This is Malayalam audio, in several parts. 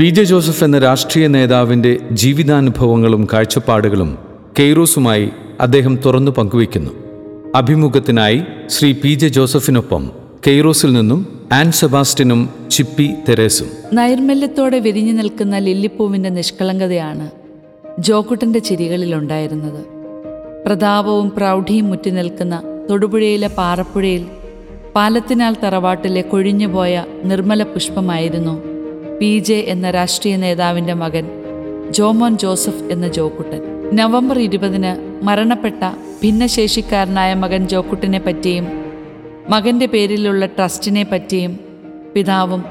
പി ജെ ജോസഫ് എന്ന രാഷ്ട്രീയ നേതാവിന്റെ ജീവിതാനുഭവങ്ങളും കാഴ്ചപ്പാടുകളും കെയ്റോസുമായി അദ്ദേഹം തുറന്നു പങ്കുവയ്ക്കുന്നു. അഭിമുഖത്തിനായി ശ്രീ പി ജെ ജോസഫിനൊപ്പം കെയ്റോസിൽ നിന്നും ആൻ സെബാസ്റ്റിനും ചിപ്പി തെരേസും. നൈർമല്യത്തോടെ വിരിഞ്ഞു നിൽക്കുന്ന ലില്ലിപ്പൂവിന്റെ നിഷ്കളങ്കതയാണ് ജോക്കുട്ടന്റെ ചിരികളിലുണ്ടായിരുന്നത്. പ്രതാപവും പ്രൗഢിയും മുറ്റി നിൽക്കുന്ന തൊടുപുഴയിലെ പാറപ്പുഴയിൽ പാലത്തിനാൽ തറവാട്ടിലെ കൊഴിഞ്ഞുപോയ നിർമ്മല പുഷ്പമായിരുന്നു പി ജെ എന്ന രാഷ്ട്രീയ നേതാവിന്റെ മകൻ ജോമോൻ ജോസഫ് എന്ന ജോക്കുട്ടൻ. നവംബർ ഇരുപതിന് മരണപ്പെട്ട ഭിന്നശേഷിക്കാരനായ മകൻ ജോക്കുട്ടിനെ പറ്റിയും മകന്റെ പേരിലുള്ള ട്രസ്റ്റിനെ പറ്റിയും പിതാവും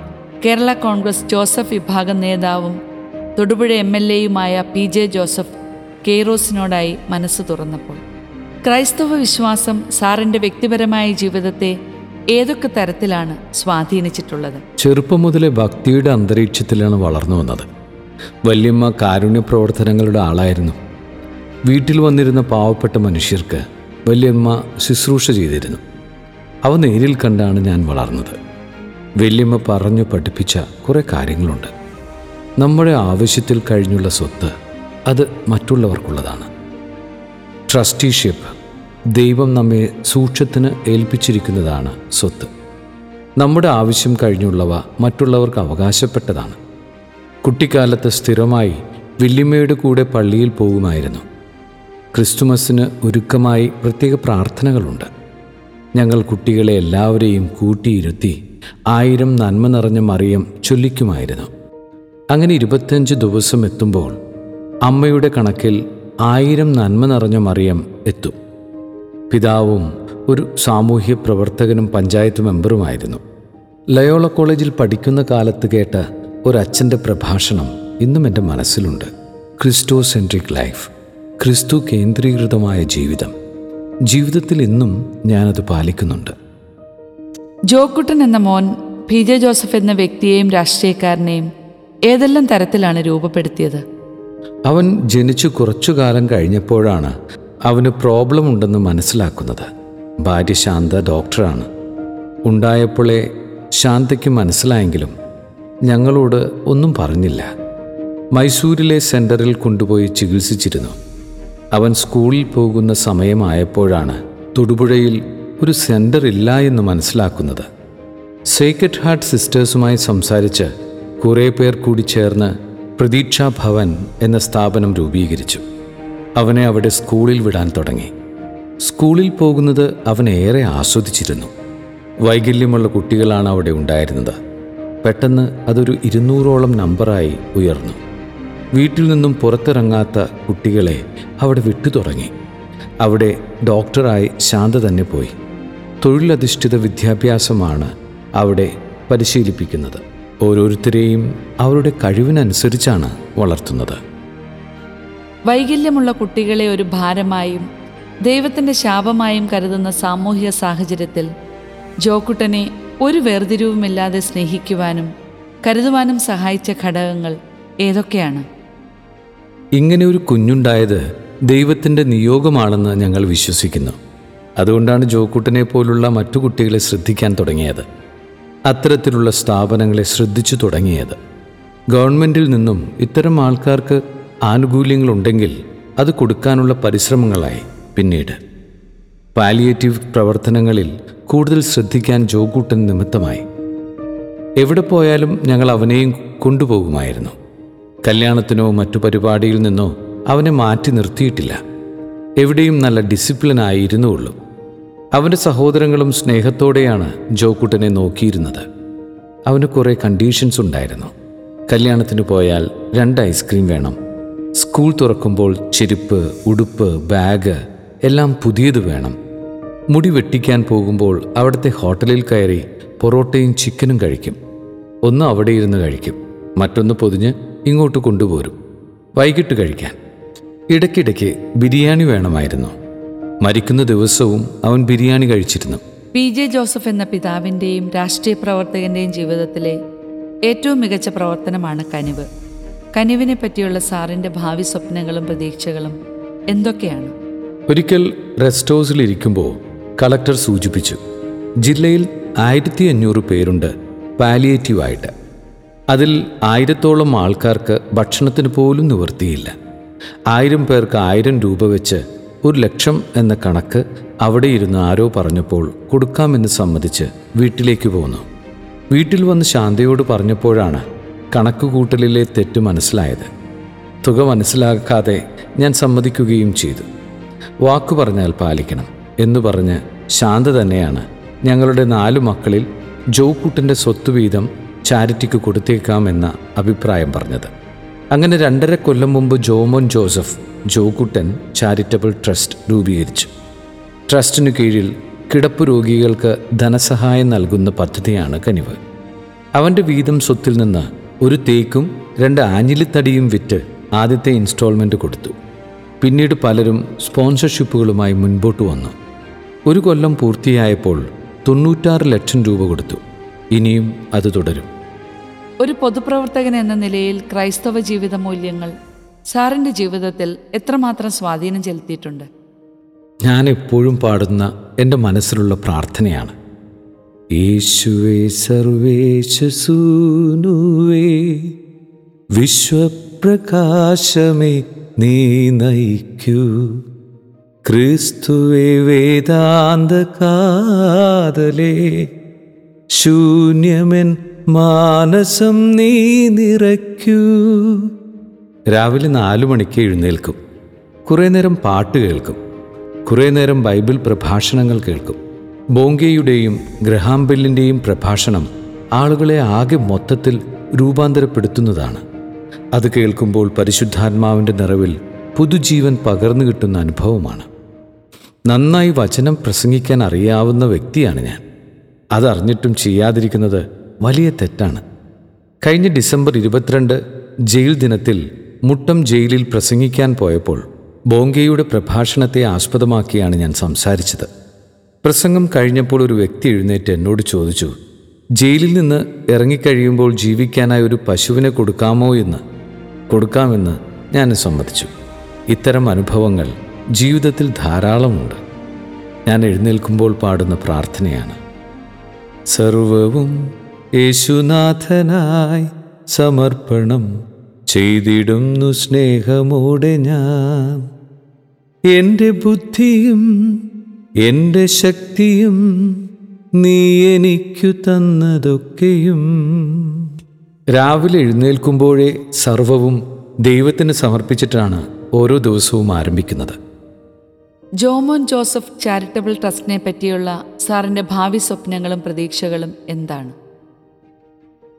കേരള കോൺഗ്രസ് ജോസഫ് വിഭാഗം നേതാവും തൊടുപുഴ എം എൽ എയുമായ പി ജെ ജോസഫ് കെയ്റോസിനോടായി മനസ്സ് തുറന്നപ്പോൾ. ക്രൈസ്തവ വിശ്വാസം സാറിന്റെ വ്യക്തിപരമായ ജീവിതത്തെ ഏതൊക്കെ തരത്തിലാണ് സ്വാധീനിച്ചിട്ടുള്ളത്? ചെറുപ്പം മുതലേ ഭക്തിയുടെ അന്തരീക്ഷത്തിലാണ് വളർന്നു വന്നത്. വല്യമ്മ കാരുണ്യ പ്രവർത്തനങ്ങളുടെ ആളായിരുന്നു. വീട്ടിൽ വന്നിരുന്ന പാവപ്പെട്ട മനുഷ്യർക്ക് വല്യമ്മ ശുശ്രൂഷ ചെയ്തിരുന്നു. അവ നേരിൽ കണ്ടാണ് ഞാൻ വളർന്നത്. വല്യമ്മ പറഞ്ഞു പഠിപ്പിച്ച കുറേ കാര്യങ്ങളുണ്ട്. നമ്മുടെ ആവശ്യത്തിൽ കഴിഞ്ഞുള്ള സ്വത്ത് അത് മറ്റുള്ളവർക്കുള്ളതാണ്. ട്രസ്റ്റിഷിപ്പ് ദൈവം നമ്മെ സൂക്ഷ്യത്തിന് ഏൽപ്പിച്ചിരിക്കുന്നതാണ് സ്വത്ത്. നമ്മുടെ ആവശ്യം കഴിഞ്ഞുള്ളവ മറ്റുള്ളവർക്ക് അവകാശപ്പെട്ടതാണ്. കുട്ടിക്കാലത്ത് സ്ഥിരമായി വില്ലിമ്മയുടെ കൂടെ പള്ളിയിൽ പോകുമായിരുന്നു. ക്രിസ്തുമസിന് ഒരുക്കമായി പ്രത്യേക പ്രാർത്ഥനകളുണ്ട്. ഞങ്ങൾ കുട്ടികളെ എല്ലാവരെയും കൂട്ടിയിരുത്തി ആയിരം നന്മ നിറഞ്ഞ മറിയം ചൊല്ലിക്കുമായിരുന്നു. അങ്ങനെ ഇരുപത്തഞ്ച് ദിവസം എത്തുമ്പോൾ അമ്മയുടെ കണക്കിൽ ആയിരം നന്മ നിറഞ്ഞ മറിയം എത്തും. പിതാവും ഒരു സാമൂഹ്യ പ്രവർത്തകനും പഞ്ചായത്ത് മെമ്പറുമായിരുന്നു. ലയോള കോളേജിൽ പഠിക്കുന്ന കാലത്ത് കേട്ട ഒരച്ഛന്റെ പ്രഭാഷണം ഇന്നും എന്റെ മനസ്സിലുണ്ട്. ക്രിസ്റ്റോ സെൻട്രിക് ലൈഫ് ക്രിസ്തു കേന്ദ്രീകൃതമായ ജീവിതം. ജീവിതത്തിൽ ഇന്നും ഞാനത് പാലിക്കുന്നുണ്ട്. ജോക്കുട്ടൻ എന്ന മോൻ പി ജെ ജോസഫ് എന്ന വ്യക്തിയെയും രാഷ്ട്രീയക്കാരനെയും ഏതെല്ലാം തരത്തിലാണ് രൂപപ്പെടുത്തിയത്? അവൻ ജനിച്ചു കുറച്ചു കാലം കഴിഞ്ഞപ്പോഴാണ് അവന് പ്രോബ്ലം ഉണ്ടെന്ന് മനസ്സിലാക്കുന്നത്. ഭാര്യ ശാന്ത ഡോക്ടറാണ്. ഉണ്ടായപ്പോഴേ ശാന്തയ്ക്ക് മനസ്സിലായെങ്കിലും ഞങ്ങളോട് ഒന്നും പറഞ്ഞില്ല. മൈസൂരിലെ സെന്ററിൽ കൊണ്ടുപോയി ചികിത്സിച്ചിരുന്നു. അവൻ സ്കൂളിൽ പോകുന്ന സമയമായപ്പോഴാണ് തൊടുപുഴയിൽ ഒരു സെന്റർ ഇല്ല എന്ന് മനസ്സിലാക്കുന്നത്. സേക്രഡ് ഹാർട്ട് സിസ്റ്റേഴ്സുമായി സംസാരിച്ച് കുറേ പേർ കൂടി ചേർന്ന് പ്രതീക്ഷാ ഭവൻ എന്ന സ്ഥാപനം രൂപീകരിച്ചു. അവനെ അവിടെ സ്കൂളിൽ വിടാൻ തുടങ്ങി. സ്കൂളിൽ പോകുന്നത് അവൻ ഏറെ ആസ്വദിച്ചിരുന്നു. വൈകല്യമുള്ള കുട്ടികളാണ് അവിടെ ഉണ്ടായിരുന്നത്. പെട്ടെന്ന് അതൊരു ഇരുന്നൂറോളം നമ്പറായി ഉയർന്നു. വീട്ടിൽ നിന്നും പുറത്തിറങ്ങാത്ത കുട്ടികളെ അവിടെ വിട്ടു തുടങ്ങി. അവിടെ ഡോക്ടറായി ശാന്ത തന്നെ പോയി. തൊഴിലധിഷ്ഠിത വിദ്യാഭ്യാസമാണ് അവിടെ പരിശീലിപ്പിക്കുന്നത്. ഓരോരുത്തരെയും അവരുടെ കഴിവിനനുസരിച്ചാണ് വളർത്തുന്നത്. വൈകല്യമുള്ള കുട്ടികളെ ഒരു ഭാരമായും ദൈവത്തിന്റെ ശാപമായും കരുതുന്ന സാമൂഹിക സാഹചര്യത്തിൽ ജോക്കുട്ടനെ ഒരു വേർതിരിവുമില്ലാതെ സ്നേഹിക്കുവാനും കരുതുവാനും സഹായിച്ച ഘടകങ്ങൾ ഏതൊക്കെയാണ്? ഇങ്ങനെ ഒരു കുഞ്ഞുണ്ടായത് ദൈവത്തിന്റെ നിയോഗമാണെന്ന് ഞങ്ങൾ വിശ്വസിക്കുന്നു. അതുകൊണ്ടാണ് ജോക്കുട്ടനെ പോലുള്ള മറ്റു കുട്ടികളെ ശ്രദ്ധിക്കാൻ തുടങ്ങിയത്. അത്തരത്തിലുള്ള സ്ഥാപനങ്ങളെ ശ്രദ്ധിച്ചു തുടങ്ങിയത്. ഗവൺമെന്റിൽ നിന്നും ഇത്തരം ആൾക്കാർക്ക് ആനുകൂല്യങ്ങളുണ്ടെങ്കിൽ അത് കൊടുക്കാനുള്ള പരിശ്രമങ്ങളായി. പിന്നീട് പാലിയേറ്റീവ് പ്രവർത്തനങ്ങളിൽ കൂടുതൽ ശ്രദ്ധിക്കാൻ ജോകൂട്ടൻ നിമിത്തമായി. എവിടെ പോയാലും ഞങ്ങൾ അവനെയും കൊണ്ടുപോകുമായിരുന്നു. കല്യാണത്തിനോ മറ്റു പരിപാടിയിൽ നിന്നോ അവനെ മാറ്റി നിർത്തിയിട്ടില്ല. എവിടെയും നല്ല ഡിസിപ്ലിനായി ഇരുന്നുള്ളൂ അവന്റെ സഹോദരങ്ങളും സ്നേഹത്തോടെയാണ് ജോക്കുട്ടനെ നോക്കിയിരുന്നത്. അവന് കുറേ കണ്ടീഷൻസ് ഉണ്ടായിരുന്നു. കല്യാണത്തിന് പോയാൽ രണ്ട് ഐസ്ക്രീം വേണം. സ്കൂൾ തുറക്കുമ്പോൾ ചെരുപ്പ് ഉടുപ്പ് ബാഗ് എല്ലാം പുതിയത് വേണം. മുടി വെട്ടിക്കാൻ പോകുമ്പോൾ അവിടുത്തെ ഹോട്ടലിൽ കയറി പൊറോട്ടയും ചിക്കനും കഴിക്കും. ഒന്ന് അവിടെ ഇരുന്ന് കഴിക്കും. മറ്റൊന്ന് പൊതിഞ്ഞ് ഇങ്ങോട്ട് കൊണ്ടുപോരും. വൈകിട്ട് കഴിക്കാൻ. ഇടയ്ക്കിടയ്ക്ക് ബിരിയാണി വേണമായിരുന്നു. മരിക്കുന്ന ദിവസവും അവൻ ബിരിയാണി കഴിച്ചിരുന്നു. പി ജെ ജോസഫ് എന്ന പിതാവിന്റെയും രാഷ്ട്രീയ പ്രവർത്തകന്റെയും ജീവിതത്തിലെ ഏറ്റവും മികച്ച പ്രവർത്തനമാണ് കനിവ്. കനിവിനെ പറ്റിയുള്ള സാറിന്റെ ഭാവി സ്വപ്നങ്ങളും പ്രതീക്ഷകളും എന്തൊക്കെയാണ്? ഒരിക്കൽ റെസ്റ്റ് ഹൗസിൽ ഇരിക്കുമ്പോൾ കളക്ടർ സൂചിപ്പിച്ചു ജില്ലയിൽ ആയിരത്തി അഞ്ഞൂറ് പേരുണ്ട് പാലിയേറ്റീവായിട്ട് അതിൽ ആയിരത്തോളം ആൾക്കാർക്ക് ഭക്ഷണത്തിന് പോലും നിവൃത്തിയില്ല. ആയിരം പേർക്ക് ആയിരം രൂപ വെച്ച് ഒരു ലക്ഷം എന്ന കണക്ക് അവിടെ ഇരുന്ന് ആരോ പറഞ്ഞപ്പോൾ കൊടുക്കാമെന്ന് സമ്മതിച്ച് വീട്ടിലേക്ക് പോന്നു. വീട്ടിൽ വന്ന് ശാന്തയോട് പറഞ്ഞപ്പോഴാണ് കണക്കുകൂട്ടലിലെ തെറ്റ് മനസ്സിലായത്. തുക മനസ്സിലാക്കാതെ ഞാൻ സമ്മതിക്കുകയും ചെയ്തു. വാക്കു പറഞ്ഞാൽ പാലിക്കണം എന്ന് പറഞ്ഞ് ശാന്ത തന്നെയാണ് ഞങ്ങളുടെ നാലു മക്കളിൽ ജോക്കൂട്ടിന്റെ സ്വത്ത് വീതം ചാരിറ്റിക്ക് കൊടുത്തേക്കാമെന്ന അഭിപ്രായം പറഞ്ഞത്. അങ്ങനെ രണ്ടര കൊല്ലം മുമ്പ് ജോമോൻ ജോസഫ് ജോക്കുട്ടൻ ചാരിറ്റബിൾ ട്രസ്റ്റ് രൂപീകരിച്ചു. ട്രസ്റ്റിനു കീഴിൽ കിടപ്പ് രോഗികൾക്ക് ധനസഹായം നൽകുന്ന പദ്ധതിയാണ് കനിവ്. അവന്റെ വീതം സ്വത്തിൽ നിന്ന് ഒരു തേക്കും രണ്ട് ആഞ്ഞിലിത്തടിയും വിറ്റ് ആദ്യത്തെ ഇൻസ്റ്റാൾമെന്റ് കൊടുത്തു. പിന്നീട് പലരും സ്പോൺസർഷിപ്പുകളുമായി മുൻപോട്ട് വന്നു. ഒരു കൊല്ലം പൂർത്തിയായപ്പോൾ തൊണ്ണൂറ്റാറ് ലക്ഷം രൂപ കൊടുത്തു. ഇനിയും അത് തുടരും. ഒരു പൊതുപ്രവർത്തകൻ എന്ന നിലയിൽ ക്രൈസ്തവ ജീവിത മൂല്യങ്ങൾ സാറിന്റെ ജീവിതത്തിൽ എത്രമാത്രം സ്വാധീനം ചെലുത്തിയിട്ടുണ്ട്? ഞാൻ എപ്പോഴും പാടുന്ന എന്റെ മനസ്സിലുള്ള പ്രാർത്ഥനയാണ്. യേശുവേ സർവേശസൂനുവേ വിശ്വപ്രകാശമേ നീ നയിക്കൂ. ക്രിസ്തുവേ വേദാന്ത കാതലേ ശൂന്യമെൻ മാനസം നീ നിറയ്ക്കൂ. രാവിലെ നാലു മണിക്ക് എഴുന്നേൽക്കും. കുറേ നേരം പാട്ട് കേൾക്കും. കുറേ നേരം ബൈബിൾ പ്രഭാഷണങ്ങൾ കേൾക്കും. ബോങ്കെയുടെയും ഗ്രഹാംബെല്ലിന്റെയും പ്രഭാഷണം ആളുകളെ ആകെ മൊത്തത്തിൽ രൂപാന്തരപ്പെടുത്തുന്നതാണ്. അത് കേൾക്കുമ്പോൾ പരിശുദ്ധാത്മാവിന്റെ നിറവിൽ പുതുജീവൻ പകർന്നു കിട്ടുന്ന അനുഭവമാണ്. നന്നായി വചനം പ്രസംഗിക്കാൻ അറിയാവുന്ന വ്യക്തിയാണ് ഞാൻ. അതറിഞ്ഞിട്ടും ചെയ്യാതിരിക്കുന്നത് വലിയ തെറ്റാണ്. കഴിഞ്ഞ ഡിസംബർ ഇരുപത്തിരണ്ട് ജയിൽ ദിനത്തിൽ മുട്ടം ജയിലിൽ പ്രസംഗിക്കാൻ പോയപ്പോൾ ബോങ്കെയുടെ പ്രഭാഷണത്തെ ആസ്പദമാക്കിയാണ് ഞാൻ സംസാരിച്ചത്. പ്രസംഗം കഴിഞ്ഞപ്പോൾ ഒരു വ്യക്തി എഴുന്നേറ്റ് എന്നോട് ചോദിച്ചു ജയിലിൽ നിന്ന് ഇറങ്ങിക്കഴിയുമ്പോൾ ജീവിക്കാനായി ഒരു പശുവിനെ കൊടുക്കാമോ എന്ന്? കൊടുക്കാമെന്ന് ഞാൻ സമ്മതിച്ചു. ഇത്തരം അനുഭവങ്ങൾ ജീവിതത്തിൽ ധാരാളമുണ്ട്. ഞാൻ എഴുന്നേൽക്കുമ്പോൾ പാടുന്ന പ്രാർത്ഥനയാണ്. സർവവും യേശുനാഥനായി സമർപ്പണം ചെയ്തിടുന്നു സ്നേഹമോടെ ഞാൻ. എന്റെ ബുദ്ധിയും എന്റെ ശക്തിയും നീ എനിക്കു തന്നതൊക്കെയും. രാവിലെ എഴുന്നേൽക്കുമ്പോഴേ സർവവും ദൈവത്തിന് സമർപ്പിച്ചിട്ടാണ് ഓരോ ദിവസവും ആരംഭിക്കുന്നത്. ജോമോൻ ജോസഫ് ചാരിറ്റബിൾ ട്രസ്റ്റിനെ പറ്റിയുള്ള സാറിന്റെ ഭാവി സ്വപ്നങ്ങളും പ്രതീക്ഷകളും എന്താണ്?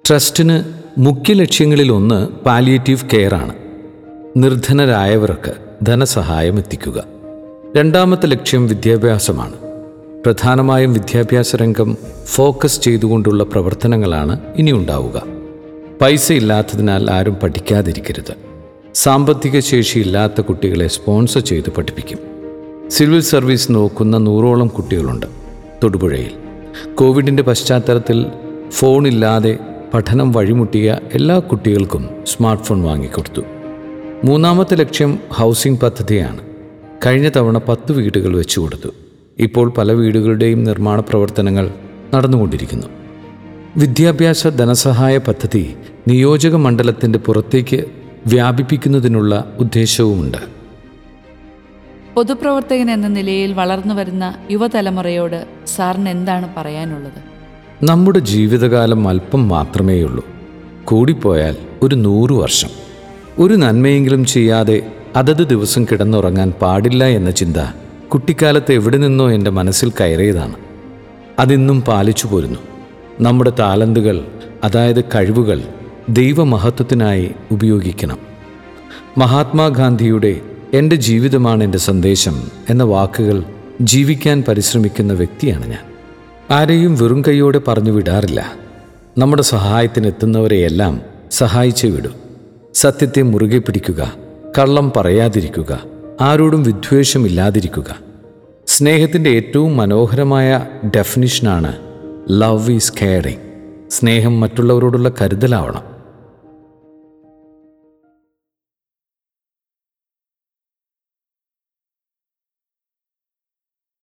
ട്രസ്റ്റിന് മുഖ്യ ലക്ഷ്യങ്ങളിൽ ഒന്ന് പാലിയേറ്റീവ് കെയർ ആണ് നിർധനരായവർക്ക് ധനസഹായം എത്തിക്കുക. രണ്ടാമത്തെ ലക്ഷ്യം വിദ്യാഭ്യാസമാണ്. പ്രധാനമായും വിദ്യാഭ്യാസ രംഗം ഫോക്കസ് ചെയ്തുകൊണ്ടുള്ള പ്രവർത്തനങ്ങളാണ് ഇനി ഉണ്ടാവുക. പൈസ ഇല്ലാത്തതിനാൽ ആരും പഠിക്കാതിരിക്കരുത്. സാമ്പത്തിക ശേഷി ഇല്ലാത്ത കുട്ടികളെ സ്പോൺസർ ചെയ്ത് പഠിപ്പിക്കും. സിവിൽ സർവീസ് നോക്കുന്ന നൂറോളം കുട്ടികളുണ്ട് തൊടുപുഴയിൽ. കോവിഡിന്റെ പശ്ചാത്തലത്തിൽ ഫോണില്ലാതെ പഠനം വഴിമുട്ടിയ എല്ലാ കുട്ടികൾക്കും സ്മാർട്ട് ഫോൺ വാങ്ങിക്കൊടുത്തു. മൂന്നാമത്തെ ലക്ഷ്യം ഹൗസിംഗ് പദ്ധതിയാണ്. കഴിഞ്ഞ തവണ പത്ത് വീടുകൾ വെച്ചു കൊടുത്തു. ഇപ്പോൾ പല വീടുകളുടെയും നിർമ്മാണ പ്രവർത്തനങ്ങൾ നടന്നുകൊണ്ടിരിക്കുന്നു. വിദ്യാഭ്യാസ ധനസഹായ പദ്ധതി നിയോജക മണ്ഡലത്തിന്റെ പുറത്തേക്ക് വ്യാപിപ്പിക്കുന്നതിനുള്ള ഉദ്ദേശവുമുണ്ട്. പൊതുപ്രവർത്തകൻ എന്ന നിലയിൽ വളർന്നു വരുന്ന യുവതലമുറയോട് സാറിന് എന്താണ് പറയാനുള്ളത്? നമ്മുടെ ജീവിതകാലം അല്പം മാത്രമേയുള്ളൂ. കൂടിപ്പോയാൽ ഒരു നൂറു വർഷം. ഒരു നന്മയെങ്കിലും ചെയ്യാതെ അതത് ദിവസം കിടന്നുറങ്ങാൻ പാടില്ല എന്ന ചിന്ത കുട്ടിക്കാലത്ത് എവിടെ നിന്നോ എന്റെ മനസ്സിൽ കയറിയതാണ്. അതിന്നും പാലിച്ചു പോരുന്നു. നമ്മുടെ താലന്തുകൾ അതായത് കഴിവുകൾ ദൈവമഹത്വത്തിനായി ഉപയോഗിക്കണം. മഹാത്മാഗാന്ധിയുടെ എന്റെ ജീവിതമാണ് എന്റെ സന്ദേശം എന്ന വാക്കുകൾ ജീവിക്കാൻ പരിശ്രമിക്കുന്ന വ്യക്തിയാണ് ഞാൻ. ആരെയും വെറും കൈയോടെ പറഞ്ഞു വിടാറില്ല. നമ്മുടെ സഹായത്തിനെത്തുന്നവരെയെല്ലാം സഹായിച്ചു വിടും. സത്യത്തെ മുറുകെ പിടിക്കുക. കള്ളം പറയാതിരിക്കുക ആരോടും വിദ്വേഷമില്ലാതിരിക്കുക. സ്നേഹത്തിന്റെ ഏറ്റവും മനോഹരമായ ഡെഫിനിഷനാണ് ലവ് ഈസ് കെയറിങ് സ്നേഹം മറ്റുള്ളവരോടുള്ള കരുതലാവണം.